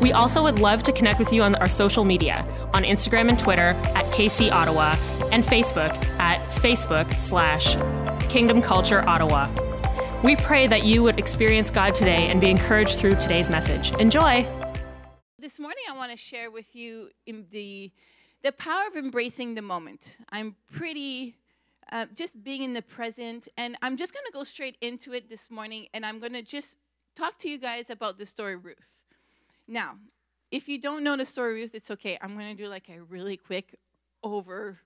We also would love to connect with you on our social media on Instagram and Twitter at KC Ottawa and Facebook at Facebook slash Kingdom Culture Ottawa. We pray that you would experience God today and be encouraged through today's message. Enjoy. This morning, I want to share with you the the power of embracing the moment. I'm pretty uh, just being in the present, and I'm just going to go straight into it this morning, and I'm going to just talk to you guys about the story Ruth. Now, if you don't know the story of Ruth, it's okay. I'm going to do like a really quick overview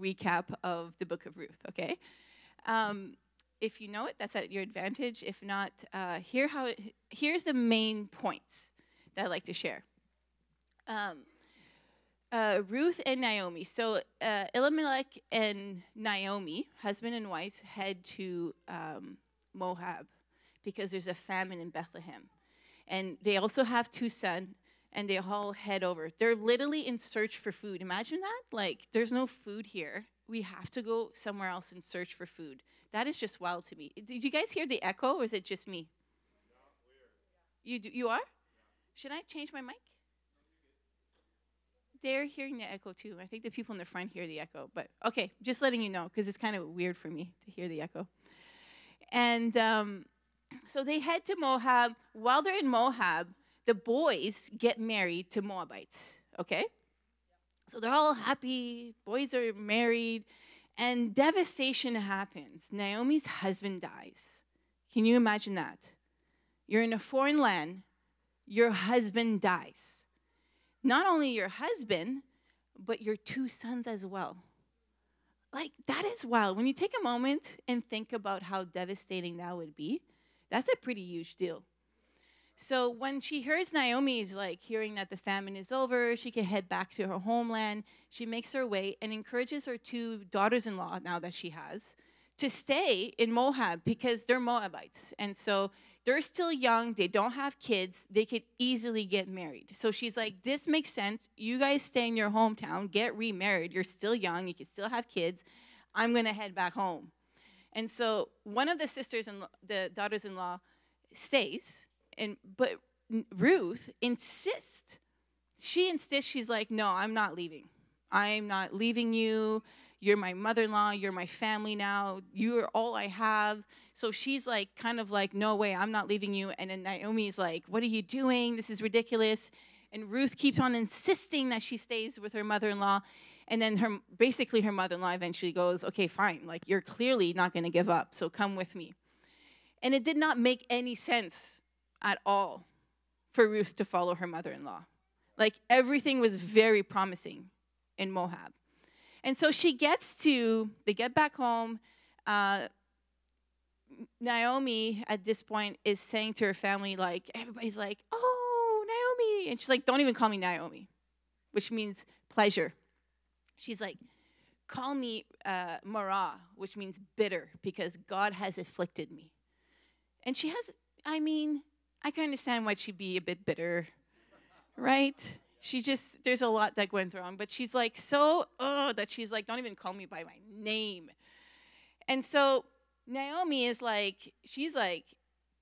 recap of the book of Ruth. Okay. Um, if you know it, that's at your advantage. If not, uh, here how it, here's the main points that I'd like to share. Um, uh, Ruth and Naomi. So uh, Elimelech and Naomi, husband and wife, head to um, Moab because there's a famine in Bethlehem, and they also have two sons. And they all head over. They're literally in search for food. Imagine that. Like, there's no food here. We have to go somewhere else and search for food. That is just wild to me. Did you guys hear the echo, or is it just me? You do, you are? Should I change my mic? They're hearing the echo too. I think the people in the front hear the echo. But okay, just letting you know because it's kind of weird for me to hear the echo. And um, so they head to Moab. While they're in Moab, the boys get married to Moabites. Okay? So they're all happy. Boys are married. And devastation happens. Naomi's husband dies. Can you imagine that? You're in a foreign land, your husband dies. Not only your husband, but your two sons as well. Like, that is wild. When you take a moment and think about how devastating that would be, that's a pretty huge deal. So when she hears Naomi's like hearing that the famine is over, she can head back to her homeland. She makes her way and encourages her two daughters-in-law now that she has to stay in Moab because they're Moabites. And so they're still young, they don't have kids, they could easily get married. So she's like, This makes sense. You guys stay in your hometown, get remarried. You're still young, you can still have kids. I'm gonna head back home. And so one of the sisters and the daughters in law stays, and but Ruth insists. She insists, she's like, No, I'm not leaving. I'm not leaving you. You're my mother in law. You're my family now. You're all I have. So she's like, kind of like, no way, I'm not leaving you. And then Naomi's like, what are you doing? This is ridiculous. And Ruth keeps on insisting that she stays with her mother in law. And then her basically her mother-in-law eventually goes, "Okay, fine. Like you're clearly not going to give up. So come with me." And it did not make any sense at all for Ruth to follow her mother-in-law. Like everything was very promising in Moab. And so she gets to, they get back home. Uh, Naomi at this point is saying to her family, like, everybody's like, oh, Naomi. And she's like, don't even call me Naomi, which means pleasure. She's like, call me uh, Mara, which means bitter, because God has afflicted me. And she has, I mean, I can understand why she'd be a bit bitter, right? she just there's a lot that went wrong but she's like so oh that she's like don't even call me by my name and so naomi is like she's like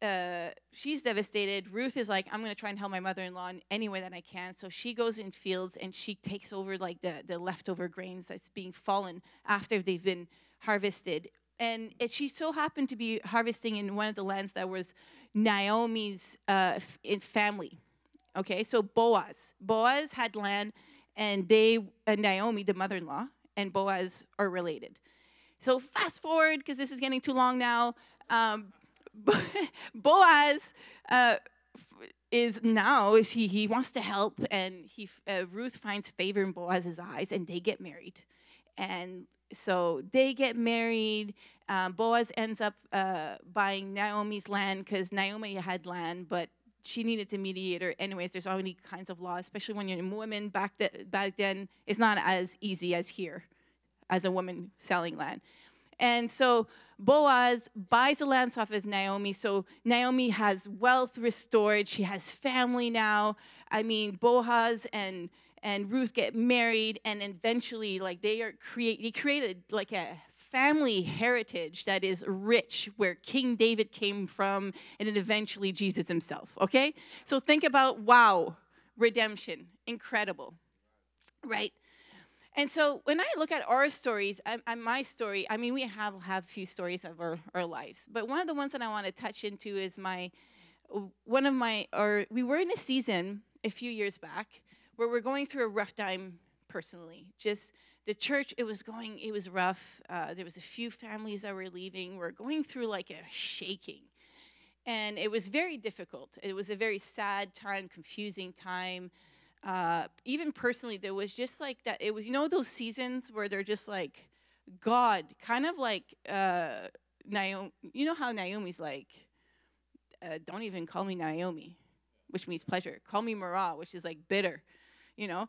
uh, she's devastated ruth is like i'm to try and help my mother-in-law in any way that i can so she goes in fields and she takes over like the, the leftover grains that's being fallen after they've been harvested and it, she so happened to be harvesting in one of the lands that was naomi's uh, family Okay, so Boaz. Boaz had land, and they, and Naomi, the mother in law, and Boaz are related. So fast forward, because this is getting too long now. Um, Boaz uh, is now he he wants to help, and he uh, Ruth finds favor in Boaz's eyes, and they get married, and so they get married. Um, Boaz ends up uh, buying Naomi's land because Naomi had land, but she needed a mediator. Anyways, there's all kinds of laws, especially when you're a woman. Back, back then, it's not as easy as here, as a woman selling land. And so Boaz buys the lands off of Naomi. So Naomi has wealth restored. She has family now. I mean, Boaz and and Ruth get married, and eventually, like they are create, they created like a family heritage that is rich, where King David came from, and then eventually Jesus himself. Okay, so think about wow, redemption, incredible, right? And so when I look at our stories, and my story, I mean, we have have few stories of our, our lives, but one of the ones that I want to touch into is my one of my or we were in a season a few years back where we're going through a rough time personally. Just the church, it was going, it was rough. Uh, there was a few families that were leaving. We're going through like a shaking, and it was very difficult. It was a very sad time, confusing time uh, even personally, there was just like that. It was, you know, those seasons where they're just like, God, kind of like uh, Naomi. You know how Naomi's like, uh, don't even call me Naomi, which means pleasure. Call me Mara, which is like bitter, you know?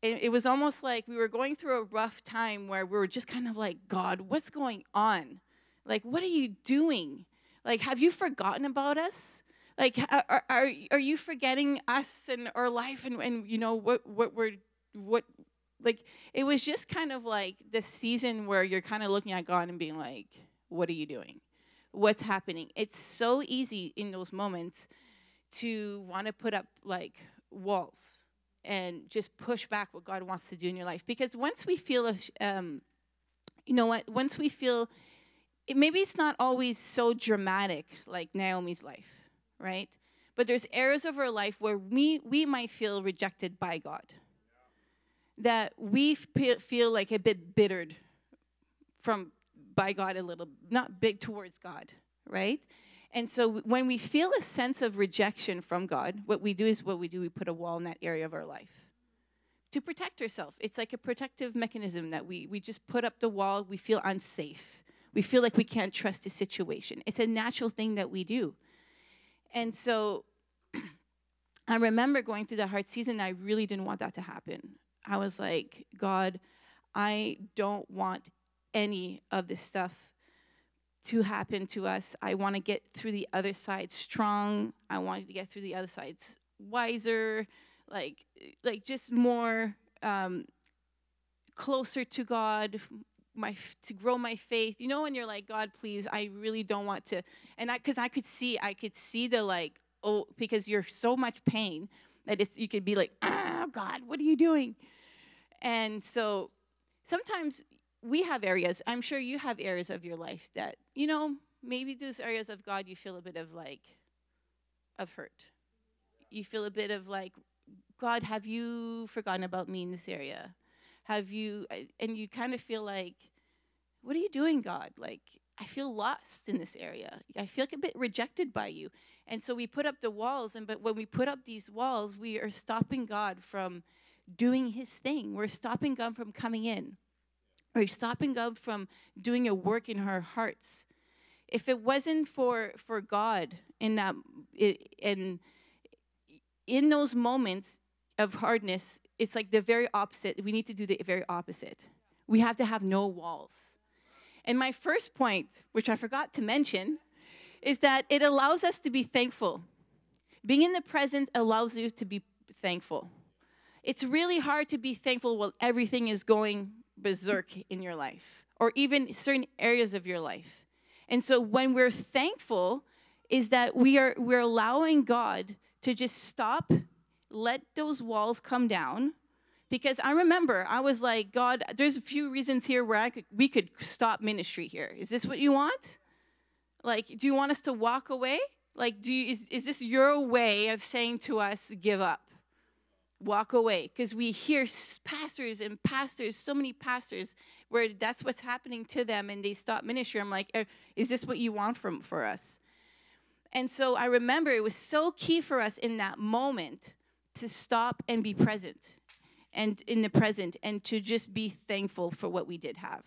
It, it was almost like we were going through a rough time where we were just kind of like, God, what's going on? Like, what are you doing? Like, have you forgotten about us? Like, are, are, are you forgetting us and our life and, and you know, what, what we're, what, like, it was just kind of like this season where you're kind of looking at God and being like, what are you doing? What's happening? It's so easy in those moments to want to put up like walls and just push back what God wants to do in your life. Because once we feel, um, you know what, once we feel, it, maybe it's not always so dramatic like Naomi's life right? But there's areas of our life where we, we might feel rejected by God. That we feel like a bit bittered from by God a little, not big towards God, right? And so when we feel a sense of rejection from God, what we do is what we do, we put a wall in that area of our life to protect ourselves. It's like a protective mechanism that we, we just put up the wall, we feel unsafe. We feel like we can't trust the situation. It's a natural thing that we do. And so I remember going through that hard season, I really didn't want that to happen. I was like, God, I don't want any of this stuff to happen to us. I want to get through the other side strong. I wanted to get through the other sides wiser, like like just more um, closer to God, my to grow my faith. You know when you're like god please i really don't want to and i because i could see i could see the like oh because you're so much pain that it's you could be like oh god what are you doing? And so sometimes we have areas i'm sure you have areas of your life that you know maybe those areas of god you feel a bit of like of hurt. You feel a bit of like god have you forgotten about me in this area have you uh, and you kind of feel like what are you doing god? Like i feel lost in this area. I feel like a bit rejected by you. And so we put up the walls and but when we put up these walls we are stopping god from doing his thing. We're stopping god from coming in. We're stopping god from doing a work in our hearts. If it wasn't for for god in that in in those moments of hardness it's like the very opposite. We need to do the very opposite. We have to have no walls. And my first point, which I forgot to mention, is that it allows us to be thankful. Being in the present allows you to be thankful. It's really hard to be thankful while everything is going berserk in your life or even certain areas of your life. And so when we're thankful is that we are we're allowing God to just stop let those walls come down because I remember I was like, God, there's a few reasons here where I could we could stop ministry here. Is this what you want? Like, do you want us to walk away? Like, do you, is, is this your way of saying to us, give up? Walk away. Because we hear pastors and pastors, so many pastors, where that's what's happening to them and they stop ministry. I'm like, uh, is this what you want from for us? And so I remember it was so key for us in that moment to stop and be present and in the present and to just be thankful for what we did have.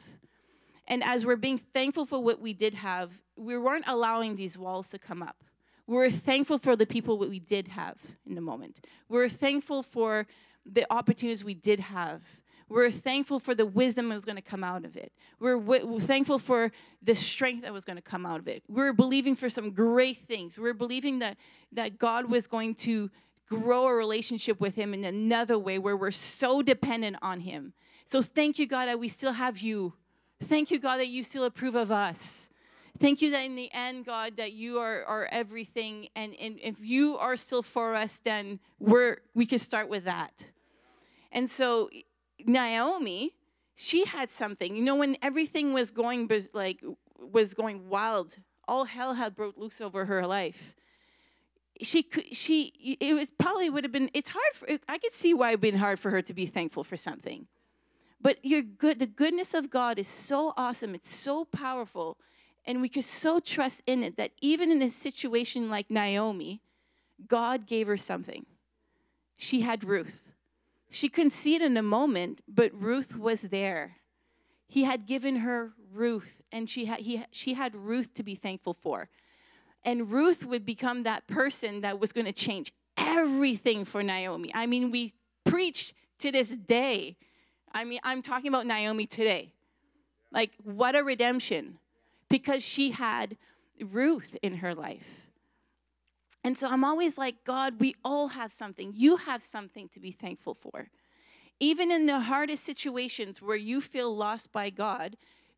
And as we're being thankful for what we did have, we weren't allowing these walls to come up. We're thankful for the people that we did have in the moment. We're thankful for the opportunities we did have. We're thankful for the wisdom that was going to come out of it. We're, w- we're thankful for the strength that was going to come out of it. We're believing for some great things. We're believing that, that God was going to grow a relationship with Him in another way where we're so dependent on Him. So thank you, God, that we still have you. Thank you, God, that you still approve of us. Thank you that in the end, God, that you are, are everything. And, and if you are still for us, then we're, we can start with that. And so Naomi, she had something. You know, when everything was going like was going wild, all hell had broke loose over her life. She could, she, it was probably would have been. It's hard for. I could see why it'd been hard for her to be thankful for something. But your good, the goodness of God is so awesome. It's so powerful, and we could so trust in it that even in a situation like Naomi, God gave her something. She had Ruth. She couldn't see it in a moment, but Ruth was there. He had given her Ruth, and she had, he, she had Ruth to be thankful for. And Ruth would become that person that was going to change everything for Naomi. I mean, we preach to this day. I mean, I'm talking about Naomi today. Like, what a redemption because she had Ruth in her life. And so I'm always like, God, we all have something. You have something to be thankful for. Even in the hardest situations where you feel lost by God,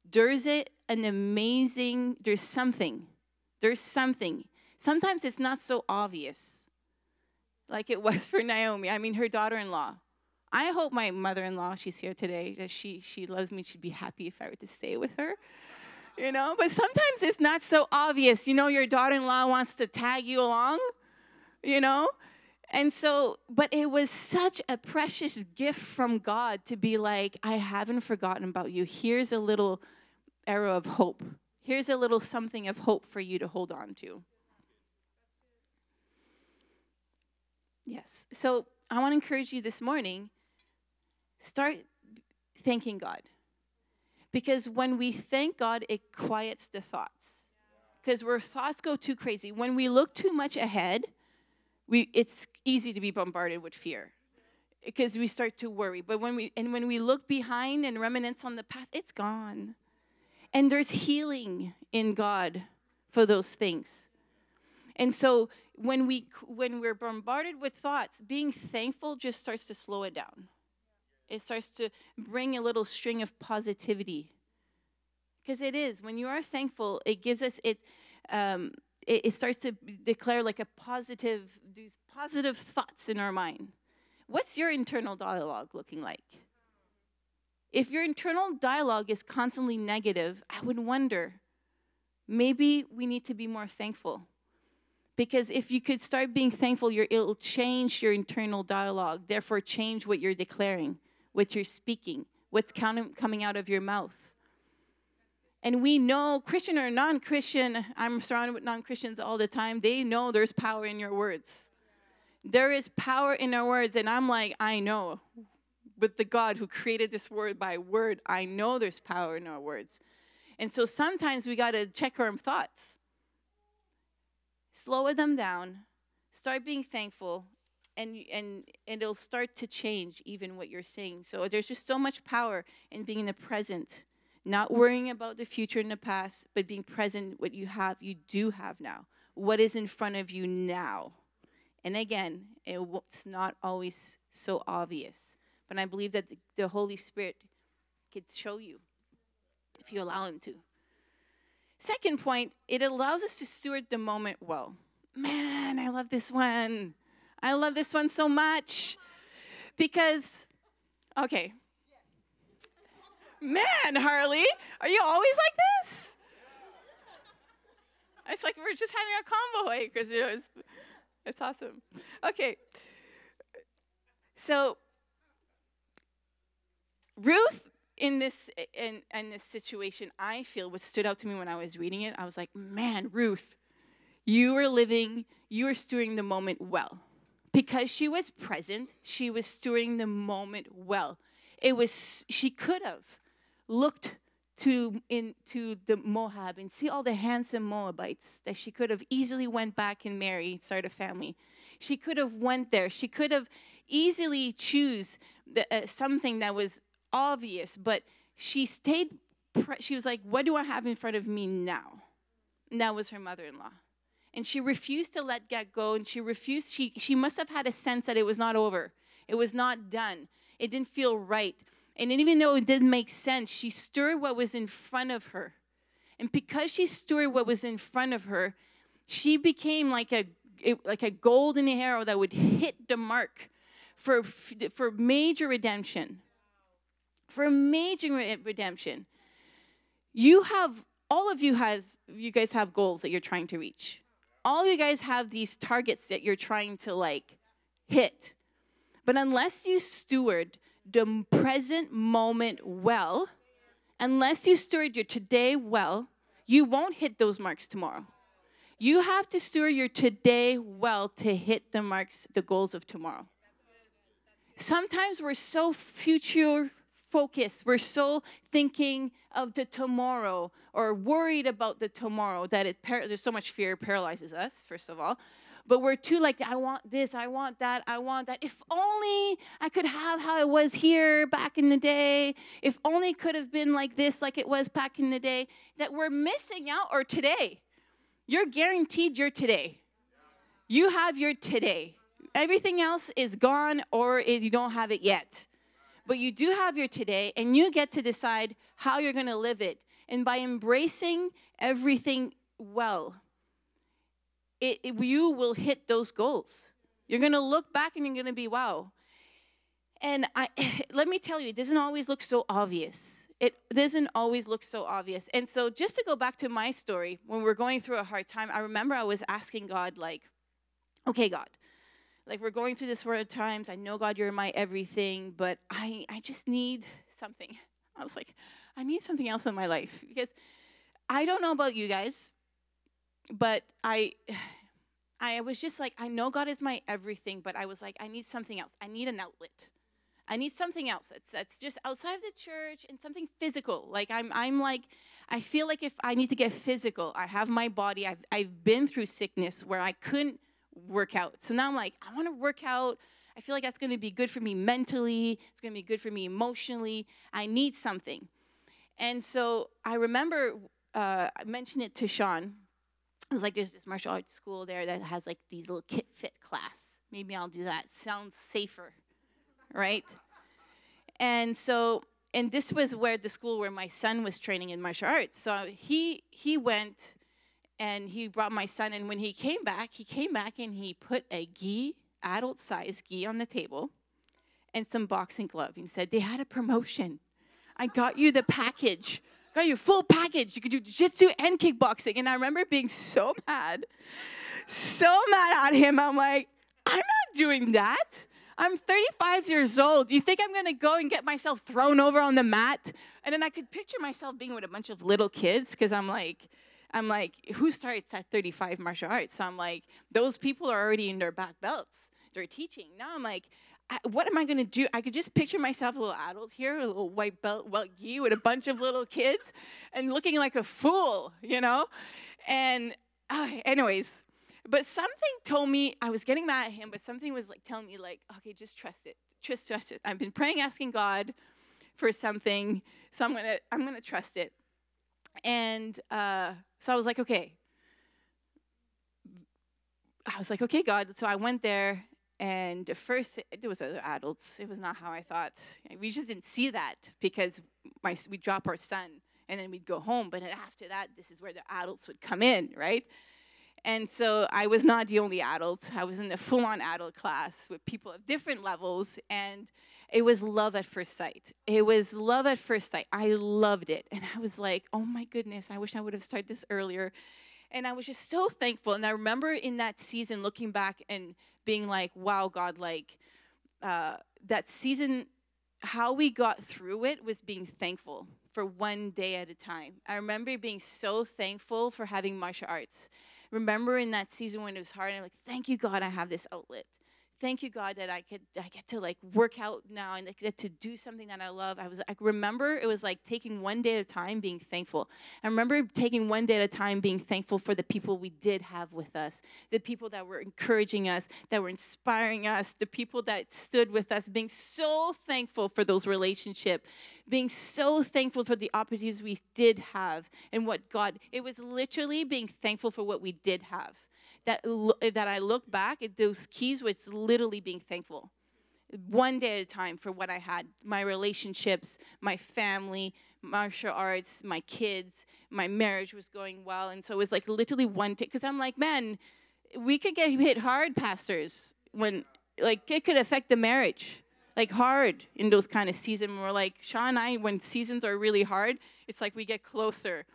there's a, an amazing, there's something. There's something. Sometimes it's not so obvious, like it was for Naomi. I mean, her daughter in law. I hope my mother in law, she's here today, that she, she loves me. She'd be happy if I were to stay with her you know? But sometimes it's not so obvious. You know, your daughter in law wants to tag you along, you know? And so, but it was such a precious gift from God to be like, I haven't forgotten about you. Here's a little arrow of hope. Here's a little something of hope for you to hold on to. Yes. So I want to encourage you this morning start thanking God. Because when we thank God, it quiets the thoughts. Because where thoughts go too crazy, when we look too much ahead, we, it's easy to be bombarded with fear because we start to worry. But when we and when we look behind and reminisce on the past, it's gone. And there's healing in God for those things. And so when we when we're bombarded with thoughts, being thankful just starts to slow it down it starts to bring a little string of positivity. Because it is, when you are thankful, it gives us, it, um, it, it starts to declare like a positive, these positive thoughts in our mind. What's your internal dialogue looking like? If your internal dialogue is constantly negative, I would wonder maybe we need to be more thankful. Because if you could start being thankful, it'll change your internal dialogue, therefore, change what you're declaring what you're speaking, what's coming out of your mouth. And we know, Christian or non Christian, I'm surrounded with non Christians all the time, they know there's power in your words. There is power in our words. And I'm like, I know. With the God who created this word by word, I know there's power in our words. And so sometimes we got to check our thoughts, slow them down, start being thankful, and and and it'll start to change even what you're saying. So there's just so much power in being in the present, not worrying about the future and the past, but being present what you have, you do have now. What is in front of you now? And again, it's not always so obvious, but I believe that the Holy Spirit could show you if you allow Him to. Second point, it allows us to steward the moment well. Man, I love this one. I love this one so much because, okay. Man, Harley, are you always like this? It's like we're just having a convo because eh, know, it's, it's awesome. Okay. So, Ruth in this in, in this situation, I feel what stood out to me when I was reading it, I was like, man, Ruth, you are living, you are stewarding the moment well because she was present, she was stewarding the moment well. It was she could have looked to into the Moab and see all the handsome Moabites that she could have easily went back and married, start a family. She could have went there. She could have easily choose the, uh, something that was obvious, but she stayed. Pre- she was like, "What do I have in front of me now?" And that was her mother-in-law, and she refused to let that go. And she refused. She she must have had a sense that it was not over. It was not done. It didn't feel right. And even though it didn't make sense, she stirred what was in front of her. And because she stirred what was in front of her, she became like a like a golden arrow that would hit the mark for for major redemption. For major redemption. You have all of you have you guys have goals that you're trying to reach. All you guys have these targets that you're trying to like hit. But unless you steward the present moment well, unless you steward your today well, you won't hit those marks tomorrow. You have to steward your today well to hit the marks, the goals of tomorrow. Sometimes we're so future focused, we're so thinking of the tomorrow or worried about the tomorrow that it par- there's so much fear paralyzes us, first of all but we're too like, I want this, I want that, I want that. If only I could have how it was here back in the day. If only could have been like this, like it was back in the day, that we're missing out or today. You're guaranteed your today. You have your today. Everything else is gone or is you don't have it yet. But you do have your today, and you get to decide how you're going to live it. And by embracing everything well, it, it, you will hit those goals. You're going to look back and you're going to be, wow. And I, let me tell you, it doesn't always look so obvious. It doesn't always look so obvious. And so, just to go back to my story, when we're going through a hard time, I remember I was asking God, like, okay, God, like we're going through this hard times. I know, God, you're my everything, but I, I just need something. I was like, I need something else in my life because I don't know about you guys, but I I was just like, I know God is my everything, but I was like, I need something else. I need an outlet. I need something else that's, that's just outside of the church and something physical. Like I'm, I'm like, I feel like if I need to get physical, I have my body. I've, I've been through sickness where I couldn't work out. So now I'm like, I want to work out. I feel like that's going to be good for me mentally. It's going to be good for me emotionally. I need something. And so I remember uh, I mentioned it to Sean it was like there's this martial arts school there that has like these little kit fit class. Maybe I'll do that. Sounds safer, right? And so, and this was where the school where my son was training in martial arts. So he he went and he brought my son and when he came back, he came back and he put a gi, adult size gi on the table and some boxing gloves and said, "They had a promotion. I got you the package." got you full package. You could do jiu-jitsu and kickboxing. And I remember being so mad, so mad at him. I'm like, I'm not doing that. I'm 35 years old. Do you think I'm gonna go and get myself thrown over on the mat? And then I could picture myself being with a bunch of little kids because I'm like, I'm like, who starts at 35 martial arts? So I'm like, those people are already in their back belts. They're teaching. Now I'm like, I, what am I going to do? I could just picture myself a little adult here, a little white belt, well, you with a bunch of little kids and looking like a fool, you know? And, uh, anyways, but something told me, I was getting mad at him, but something was like telling me, like, okay, just trust it. Just trust it. I've been praying, asking God for something, so I'm going to I'm going to trust it. And uh, so I was like, okay. I was like, okay, God. So I went there and at first, there was other adults. It was not how I thought. We just didn't see that because my, we'd drop our son and then we'd go home. But after that, this is where the adults would come in, right? And so I was not the only adult. I was in the full on adult class with people of different levels. And it was love at first sight. It was love at first sight. I loved it. And I was like, oh my goodness, I wish I would have started this earlier. And I was just so thankful. And I remember in that season looking back and being like, wow, God, like uh, that season, how we got through it was being thankful for one day at a time. I remember being so thankful for having martial arts. Remember in that season when it was hard, and I'm like, thank you, God, I have this outlet. Thank you god that i could i get to like work out now and get to do something that i love. I was i remember it was like taking one day at a time being thankful. I remember taking one day at a time being thankful for the people we did have with us the people that were encouraging us that were inspiring us the people that stood with us being so thankful for those relationships being so thankful for the opportunities we did have and what god it was literally being thankful for what we did have that, eh, that I look back at those keys was literally being thankful. One day at a time for what I had my relationships, my family, martial arts, my kids, my marriage was going well. And so it was like literally one day, because I'm like, man, we could get hit hard, pastors, when like it could affect the marriage like hard in those kind of seasons. We're like Sean and I, when seasons are really hard, it's like we get closer.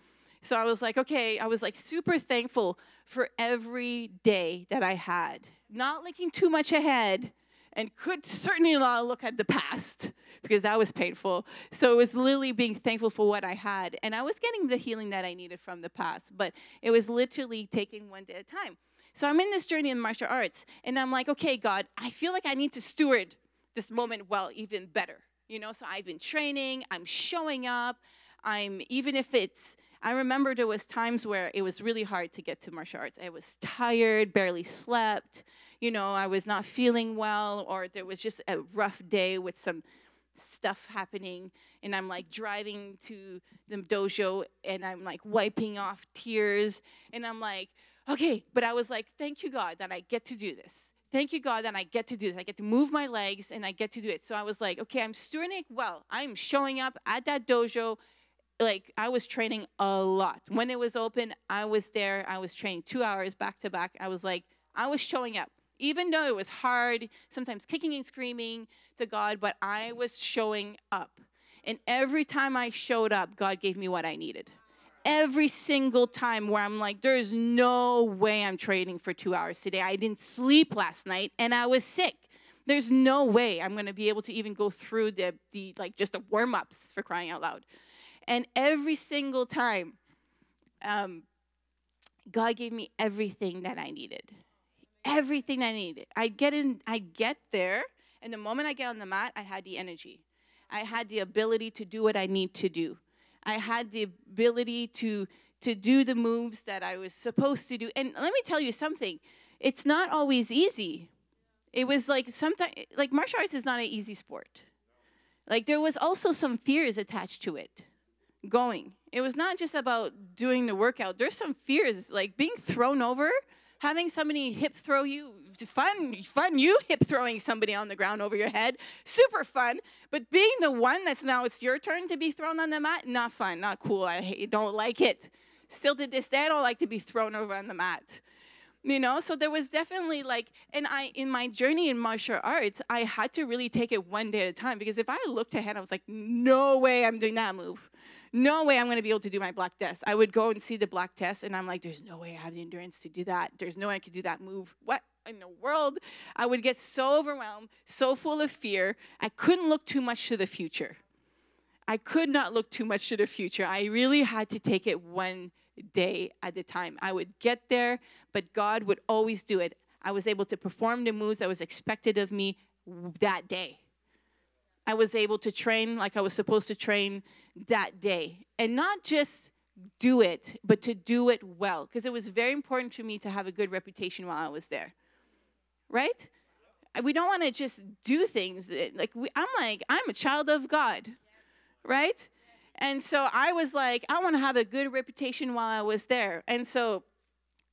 So I was like, okay, I was like super thankful for every day that I had, not looking too much ahead, and could certainly not look at the past because that was painful. So it was literally being thankful for what I had. And I was getting the healing that I needed from the past, but it was literally taking one day at a time. So I'm in this journey in martial arts, and I'm like, okay, God, I feel like I need to steward this moment well even better. You know, so I've been training, I'm showing up, I'm, even if it's, I remember there was times where it was really hard to get to martial arts. I was tired, barely slept. You know, I was not feeling well, or there was just a rough day with some stuff happening. And I'm like driving to the dojo, and I'm like wiping off tears, and I'm like, okay. But I was like, thank you God that I get to do this. Thank you God that I get to do this. I get to move my legs, and I get to do it. So I was like, okay, I'm stewarding well. I'm showing up at that dojo like I was training a lot. When it was open, I was there. I was training two hours back to back. I was like, I was showing up. Even though it was hard, sometimes kicking and screaming to God, but I was showing up. And every time I showed up, God gave me what I needed. Every single time where I'm like, there's no way I'm training for two hours today. I didn't sleep last night and I was sick. There's no way I'm gonna be able to even go through the, the like just the warm ups for crying out loud. And every single time, um, God gave me everything that I needed. Everything I needed. I get in, I get there, and the moment I get on the mat, I had the energy. I had the ability to do what I need to do. I had the ability to to do the moves that I was supposed to do. And let me tell you something. It's not always easy. It was like sometimes like martial arts is not an easy sport. Like there was also some fears attached to it going. It was not just about doing the workout. There's some fears, like being thrown over, having somebody hip throw you. Fun, fun. You hip throwing somebody on the ground over your head, super fun. But being the one that's now it's your turn to be thrown on the mat, not fun, not cool. I don't like it. Still to this day, I don't like to be thrown over on the mat you know so there was definitely like and i in my journey in martial arts i had to really take it one day at a time because if i looked ahead i was like no way i'm doing that move no way I'm going to be able to do my black test. I would go and see the black test, and I'm like, there's no way I have the endurance to do that. There's no way I could do that move. What in the world? I would get so overwhelmed, so full of fear. I couldn't look too much to the future. I could not look too much to the future. I really had to take it one day at a time. I would get there, but God would always do it. I was able to perform the moves that was expected of me that day. I was able to train like I was supposed to train that day. And not just do it, but to do it well. Because it was very important to me to have a good reputation while I was there. Right? We don't want to just do things. Like, we, I'm like, I'm a child of God. Right? And so I was like, I want to have a good reputation while I was there. And so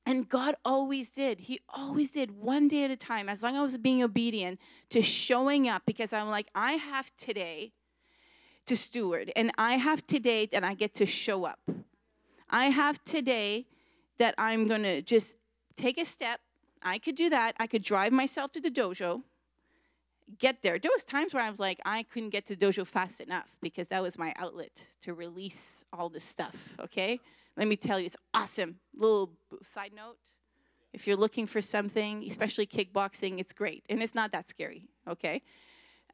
and God always did. He always did one day at a time, as long as I was being obedient to showing up because I'm like, I have today to steward, and I have today that I get to show up. I have today that I'm going to just take a step. I could do that. I could drive myself to the dojo, get there. There was times where I was like, I couldn't get to dojo fast enough because that was my outlet to release all this stuff, okay? Let me tell you, it's awesome. Little side note if you're looking for something, especially kickboxing, it's great. And it's not that scary, okay?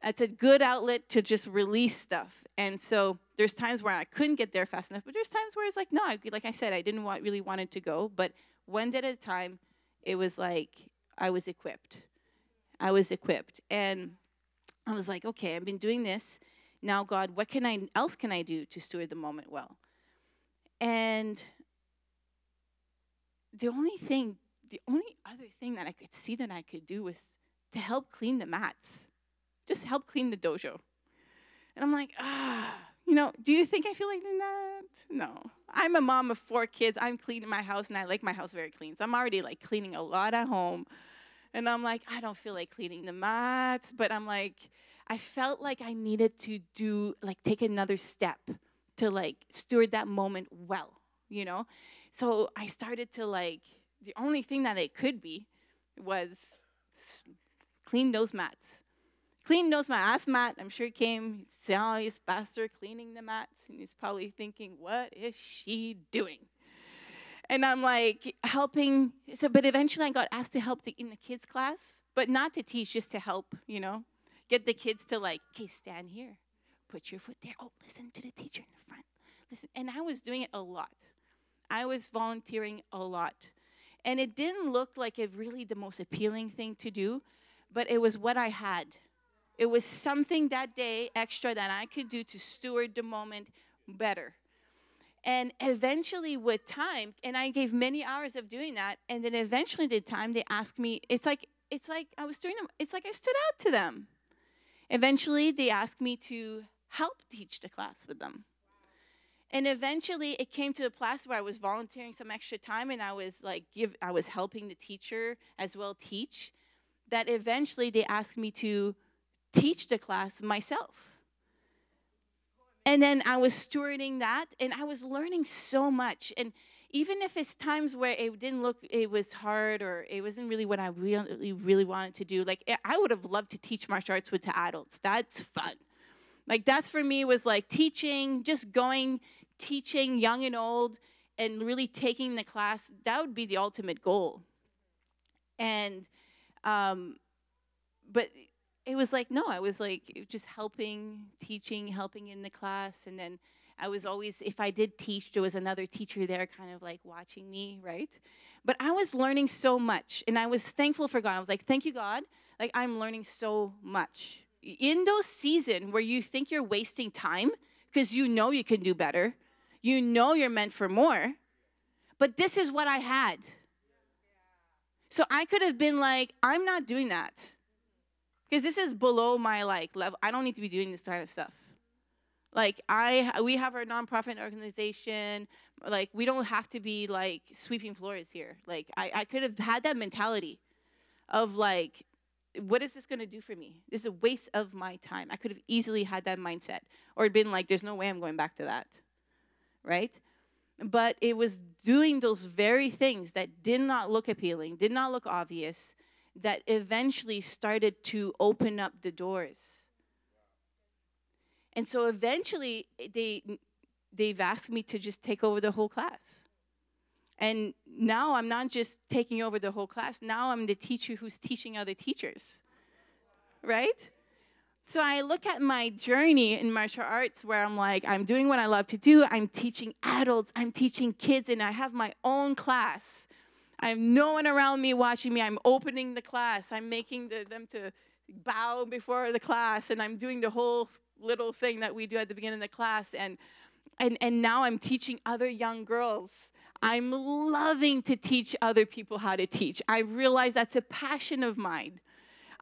It's a good outlet to just release stuff. And so there's times where I couldn't get there fast enough, but there's times where it's like, no, I, like I said, I didn't want, really wanted to go. But one day at a time, it was like I was equipped. I was equipped. And I was like, okay, I've been doing this. Now, God, what can I else can I do to steward the moment well? And the only thing, the only other thing that I could see that I could do was to help clean the mats. Just help clean the dojo. And I'm like, ah, you know, do you think I feel like doing that? No. I'm a mom of four kids. I'm cleaning my house and I like my house very clean. So I'm already like cleaning a lot at home. And I'm like, I don't feel like cleaning the mats, but I'm like, I felt like I needed to do, like, take another step to like steward that moment well, you know? So I started to like, the only thing that it could be was clean those mats. Clean those my Ask Matt, I'm sure he came, he saw his pastor cleaning the mats, and he's probably thinking, what is she doing? And I'm like helping. So, but eventually I got asked to help the, in the kids' class, but not to teach, just to help, you know, get the kids to like, okay, stand here, put your foot there. Oh, listen to the teacher in the front. Listen. And I was doing it a lot. I was volunteering a lot. And it didn't look like it really the most appealing thing to do, but it was what I had. It was something that day extra that I could do to steward the moment better. And eventually, with time, and I gave many hours of doing that, and then eventually, the time they asked me, it's like it's like I was doing them. It's like I stood out to them. Eventually, they asked me to help teach the class with them. And eventually it came to a place where I was volunteering some extra time and I was like give I was helping the teacher as well teach that eventually they asked me to teach the class myself. And then I was stewarding that and I was learning so much and even if it's times where it didn't look it was hard or it wasn't really what I really really wanted to do like I would have loved to teach martial arts with the adults. That's fun. Like that's for me was like teaching, just going teaching young and old and really taking the class, that would be the ultimate goal. And, um, but it was like, no, I was like just helping, teaching, helping in the class. And then I was always, if I did teach, there was another teacher there kind of like watching me, right? But I was learning so much and I was thankful for God. I was like, thank you, God. Like, I'm learning so much. In those seasons where you think you're wasting time because you know you can do better, you know you're meant for more. But this is what I had. So I could have been like, I'm not doing that. Because this is below my like level. I don't need to be doing this kind of stuff. Like I we have our nonprofit organization. Like we don't have to be like sweeping floors here. Like I, I could have had that mentality of like, what is this gonna do for me? This is a waste of my time. I could have easily had that mindset. Or been like, there's no way I'm going back to that right? But it was doing those very things that did not look appealing, did not look obvious, that eventually started to open up the doors. And so eventually eh, they they've asked me to just take over the whole class. And now I'm not just taking over the whole class, now I'm the teacher who's teaching other teachers. Right? So I look at my journey in martial arts where I'm like, I'm doing what I love to do. I'm teaching adults, I'm teaching kids, and I have my own class. I have no one around me watching me. I'm opening the class. I'm making the, them to bow before the class, and I'm doing the whole little thing that we do at the beginning of the class. And, and, and now I'm teaching other young girls. I'm loving to teach other people how to teach. I realize that's a passion of mine.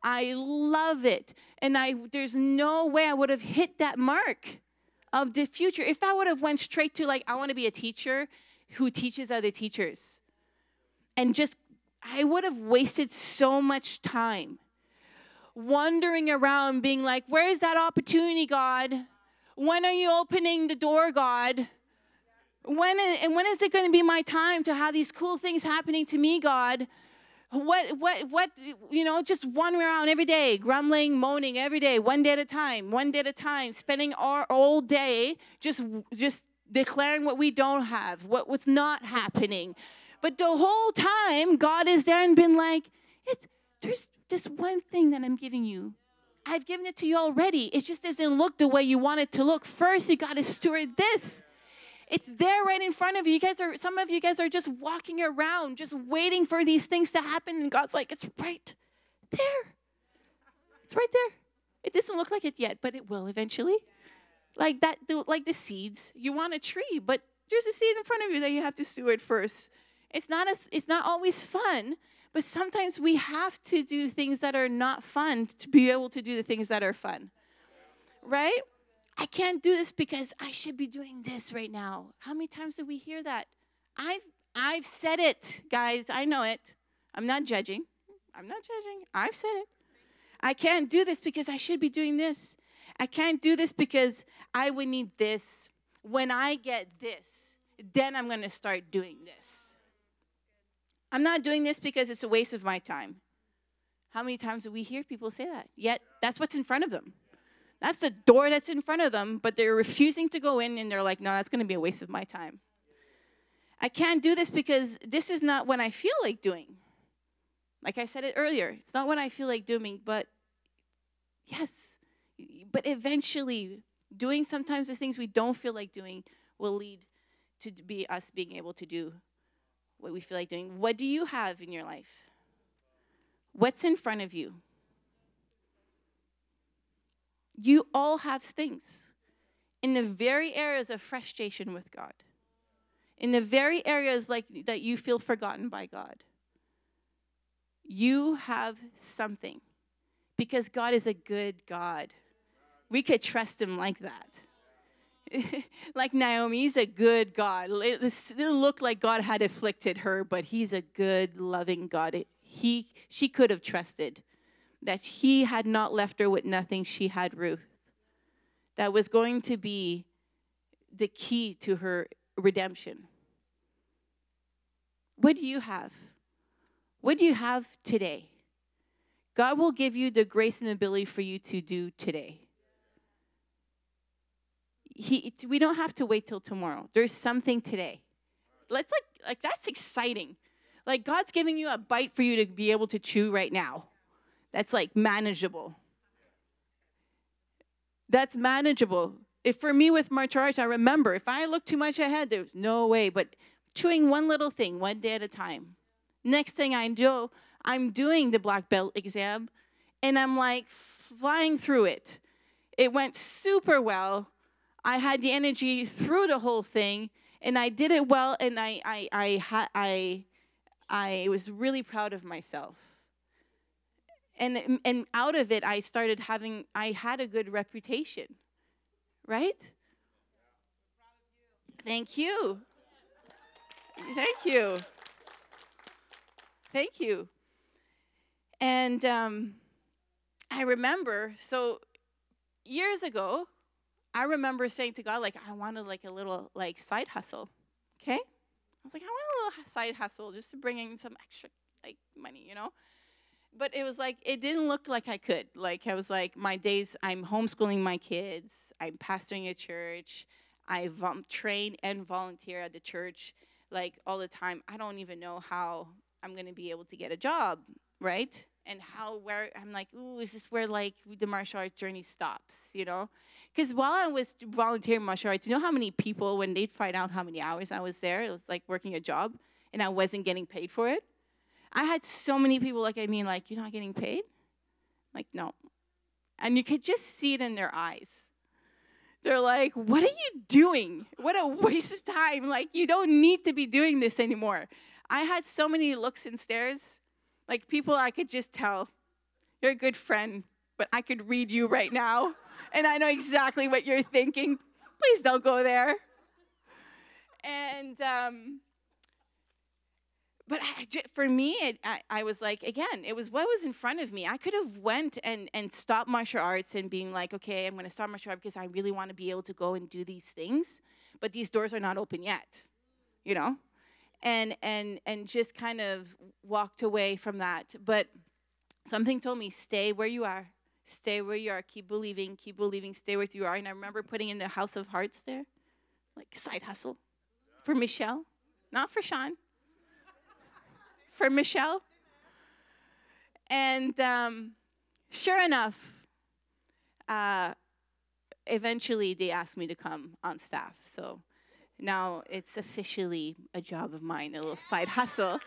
I love it. And I there's no way I would have hit that mark of the future if I would have went straight to like I want to be a teacher who teaches other teachers. And just I would have wasted so much time wandering around being like, "Where is that opportunity, God? When are you opening the door, God?" When and when is it going to be my time to have these cool things happening to me, God? What, what, what, you know, just wandering around every day, grumbling, moaning every day, one day at a time, one day at a time, spending our whole day just, just declaring what we don't have, what was not happening. But the whole time, God is there and been like, it's, there's just one thing that I'm giving you. I've given it to you already. It just doesn't look the way you want it to look. First, you got to steward this. It's there right in front of you. You guys are, some of you guys are just walking around, just waiting for these things to happen. And God's like, it's right there. It's right there. It doesn't look like it yet, but it will eventually. Like that, like the seeds. You want a tree, but there's a seed in front of you that you have to steward first. It's not a, it's not always fun, but sometimes we have to do things that are not fun to be able to do the things that are fun. Right? I can't do this because I should be doing this right now. How many times do we hear that? I've I've said it, guys. I know it. I'm not judging. I'm not judging. I've said it. I can't do this because I should be doing this. I can't do this because I would need this. When I get this, then I'm going to start doing this. I'm not doing this because it's a waste of my time. How many times do we hear people say that? Yet that's what's in front of them. That's the door that's in front of them, but they're refusing to go in and they're like, no, that's going to be a waste of my time. I can't do this because this is not what I feel like doing. Like I said it earlier, it's not what I feel like doing, but yes, but eventually, doing sometimes the things we don't feel like doing will lead to be us being able to do what we feel like doing. What do you have in your life? What's in front of you? You all have things in the very areas of frustration with God, in the very areas like that you feel forgotten by God. You have something because God is a good God. We could trust Him like that. like Naomi, he's a good God. It, looked like God had afflicted her, but he's a good, loving God. he, she could have trusted that he had not left her with nothing. She had Ruth. That was going to be the key to her redemption. What do you have? What do you have today? God will give you the grace and ability for you to do today he we don't have to wait till tomorrow. There's something today. Let's like like that's exciting. Like God's giving you a bite for you to be able to chew right now. That's like manageable. That's manageable. If for me with martial arts, I remember if I look too much ahead, there's no way. But chewing one little thing, one day at a time. Next thing I do, I'm doing the black belt exam, and I'm like flying through it. It went super well I had the energy through the whole thing, and I did it well, and I I I I, I was really proud of myself. And and out of it, I started having I had a good reputation, right? Thank you. Thank you. Thank you. And um, I remember, so years ago, I remember saying to God, like, I wanted like a little like side hustle. Okay? I was like, I want a little side hustle just to bring in some extra like money, you know? But it was like it didn't look like I could. Like I was like, my days I'm homeschooling my kids, I'm pastoring a church, I vom- train and volunteer at the church like all the time. I don't even know how I'm gonna be able to get a job, right? And how where I'm like, ooh, is this where like the martial arts journey stops, you know? Because while I was volunteering martial arts, you know how many people, when they'd find out how many hours I was there, it was like working a job and I wasn't getting paid for it? I had so many people look at me like, You're not getting paid? Like, no. And you could just see it in their eyes. They're like, What are you doing? What a waste of time. Like, you don't need to be doing this anymore. I had so many looks and stares. Like, people I could just tell, You're a good friend, but I could read you right now and I know exactly what you're thinking. Please don't go there. And, um, but I, for me, it, I, I, was like, again, it was what was in front of me. I could have went and, and stopped martial arts and being like, okay, I'm going to start martial arts because I really want to be able to go and do these things, but these doors are not open yet, you know, and and and just kind of walked away from that. But something told me, stay where you are, Stay where you are. Keep believing. Keep believing. Stay where you are. And I remember putting in the House of Hearts there, like side hustle for Michelle, not for Sean, for Michelle. And um, sure enough, uh, eventually they asked me to come on staff. So now it's officially a job of mine, a little side hustle.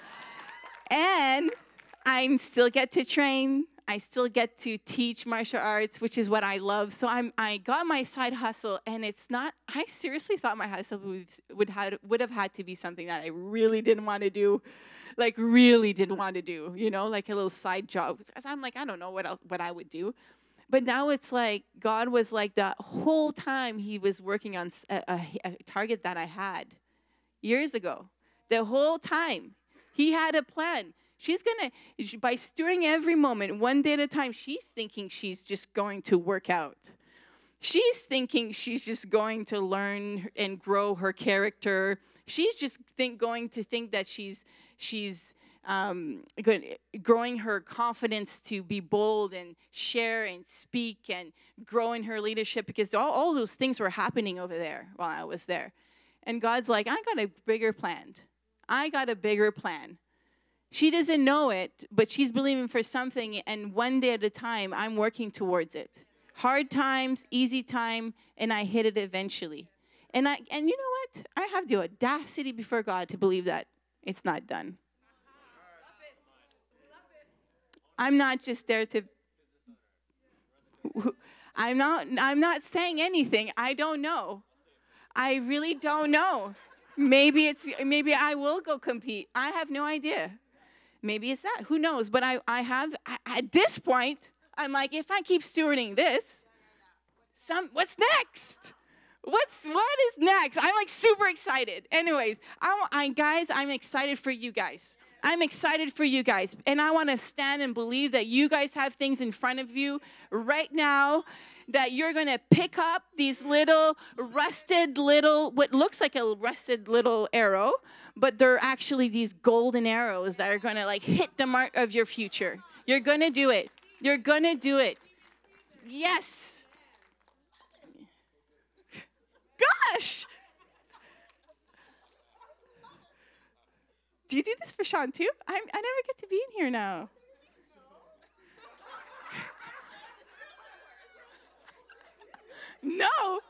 And I still get to train I still get to teach martial arts, which is what I love. So I'm I got my side hustle, and it's not. I seriously thought my hustle would would had would have had to be something that I really didn't want to do, like really didn't want to do. You know, like a little side job. I'm like I don't know what else, what I would do, but now it's like God was like the whole time He was working on a, a, a target that I had years ago. The whole time He had a plan She's to, by stirring every moment, one day at a time, she's thinking she's just going to work out. She's thinking she's just going to learn and grow her character. She's just think, going to think that she's, she's um, growing her confidence to be bold and share and speak and grow in her leadership because all, all those things were happening over there while I was there. And God's like, I got a bigger plan. I got a bigger plan. She doesn't know it, but she's believing for something, and one day at a time, I'm working towards it. Hard times, easy time, and I hit it eventually. And I and you know what? I have the audacity before God to believe that it's not done. I'm not just there to I'm not I'm not saying anything. I don't know. I really don't know. Maybe it's maybe I will go compete. I have no idea. Maybe it's that. Who knows? But I, I have, at this point, I'm like, if I keep stewarding this, some, what's next? What's what is next? I'm like super excited. Anyways, I, I guys, I'm excited for you guys. I'm excited for you guys, and I want to stand and believe that you guys have things in front of you right now that you're going to pick up these little rusted little, what looks like a rusted little arrow, but they're actually these golden arrows that are going to like hit the mark of your future. You're going to do it. You're going to do it. Yes. Gosh. Do you do this for Sean too? I'm, I never get to be in here now. No.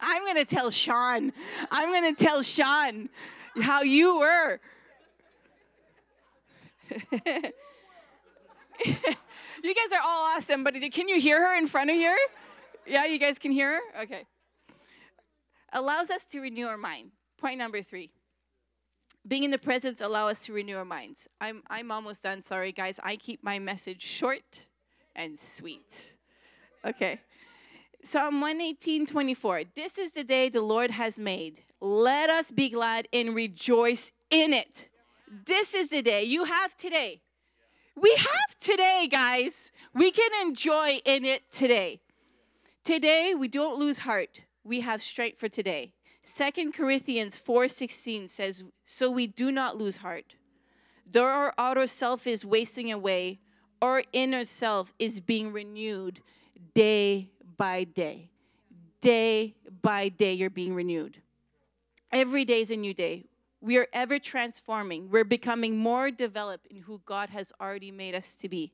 I'm going to tell Sean. I'm going to tell Sean how you were. you guys are all awesome, but can you hear her in front of here? Yeah, you guys can hear her? Okay. Allows us to renew our mind. Point number three. Being in the presence allow us to renew our minds. I'm, I'm almost done. Sorry, guys. I keep my message short and sweet. Okay. Psalm 118, 24. This is the day the Lord has made. Let us be glad and rejoice in it. This is the day. You have today. We have today, guys. We can enjoy in it today. Today, we don't lose heart. We have strength for today. Second Corinthians 4:16 says, "So we do not lose heart. Though our outer self is wasting away, our inner self is being renewed day by day. Day by day, you're being renewed. Every day is a new day. We are ever transforming. We're becoming more developed in who God has already made us to be.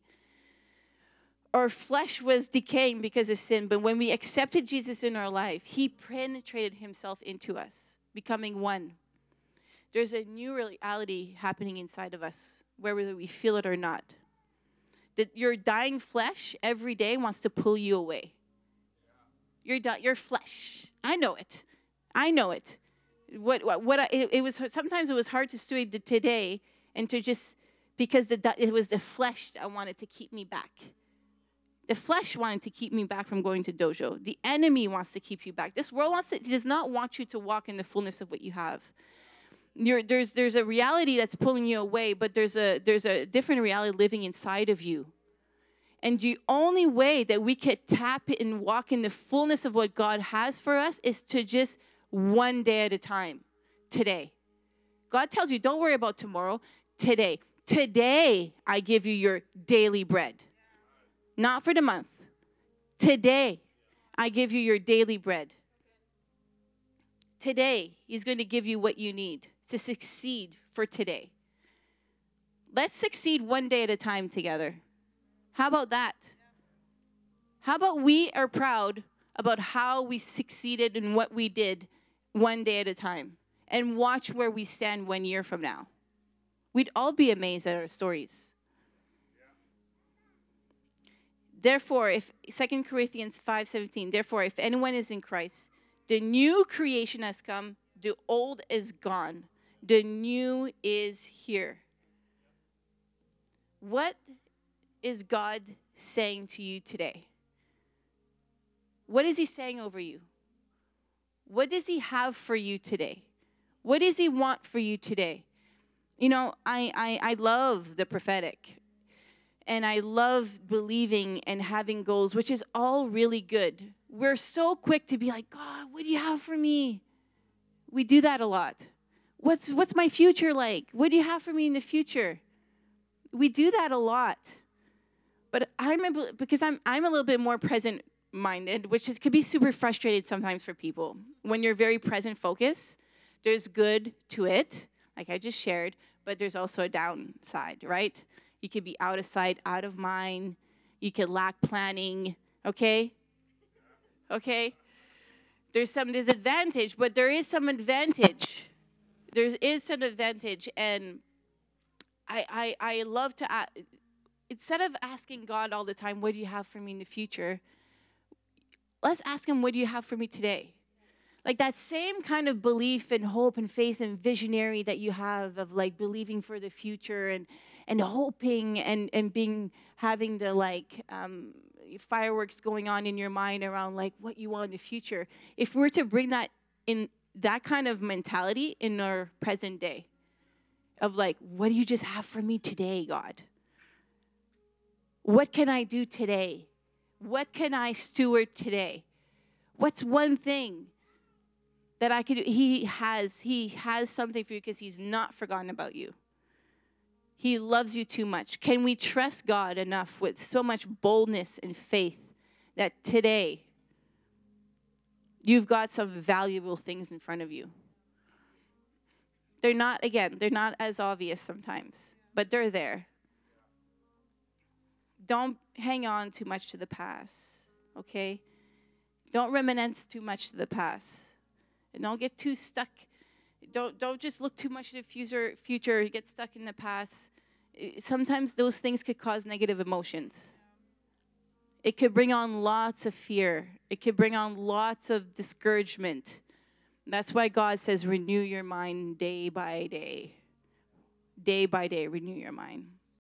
Our flesh was decaying because of sin, but when we accepted Jesus in our life, He penetrated Himself into us, becoming one. There's a new reality happening inside of us, whether we feel it or not that your dying flesh every day wants to pull you away. Your, di- your flesh. I know it. I know it. What, what, what I, it, it, was sometimes it was hard to it today and to just because the, it was the flesh that wanted to keep me back. The flesh wanted to keep me back from going to dojo. The enemy wants to keep you back. This world wants to, does not want you to walk in the fullness of what you have. You're, there's there's a reality that's pulling you away, but there's a there's a different reality living inside of you. And the only way that we can tap and walk in the fullness of what God has for us is to just one day at a time, today. God tells you, don't worry about tomorrow, today. Today, I give you your daily bread. Not for the month. Today, I give you your daily bread. Today, He's going to give you what you need to succeed for today. Let's succeed one day at a time together. How about that? How about we are proud about how we succeeded and what we did one day at a time and watch where we stand one year from now? We'd all be amazed at our stories. Therefore, if 2 Corinthians 5:17, therefore if anyone is in Christ, the new creation has come, the old is gone, the new is here. What is God saying to you today? What is he saying over you? What does he have for you today? What does he want for you today? You know, I, I, I love the prophetic and I love believing and having goals, which is all really good. We're so quick to be like, God, what do you have for me? We do that a lot. What's, what's my future like? What do you have for me in the future? We do that a lot. But I'm a, because I'm, I'm a little bit more present minded, which is, could be super frustrated sometimes for people. When you're very present focused, there's good to it, like I just shared, but there's also a downside, right? You could be out of sight, out of mind. You could lack planning, okay? Okay? There's some disadvantage, but there is some advantage. There is some advantage, and I, I, I love to, uh, instead of asking God all the time, what do you have for me in the future? Let's ask Him, what do you have for me today? Like that same kind of belief and hope and faith and visionary that you have of like believing for the future and, and hoping and, and being, having the like, um, fireworks going on in your mind around like what you want in the future. If we're to bring that in that kind of mentality in our present day, of like, what do you just have for me today, God? What can I do today? What can I steward today? What's one thing that I could do? He has, he has something for you because he's not forgotten about you. He loves you too much. Can we trust God enough with so much boldness and faith that today you've got some valuable things in front of you? They're not, again, they're not as obvious sometimes, but they're there don't hang on too much to the past, okay? Don't reminisce too much to the past. And don't get too stuck. Don't, don't just look too much to the future, future, get stuck in the past. Sometimes those things could cause negative emotions. It could bring on lots of fear. It could bring on lots of discouragement. That's why God says, renew your mind day by day. Day by day, renew your mind.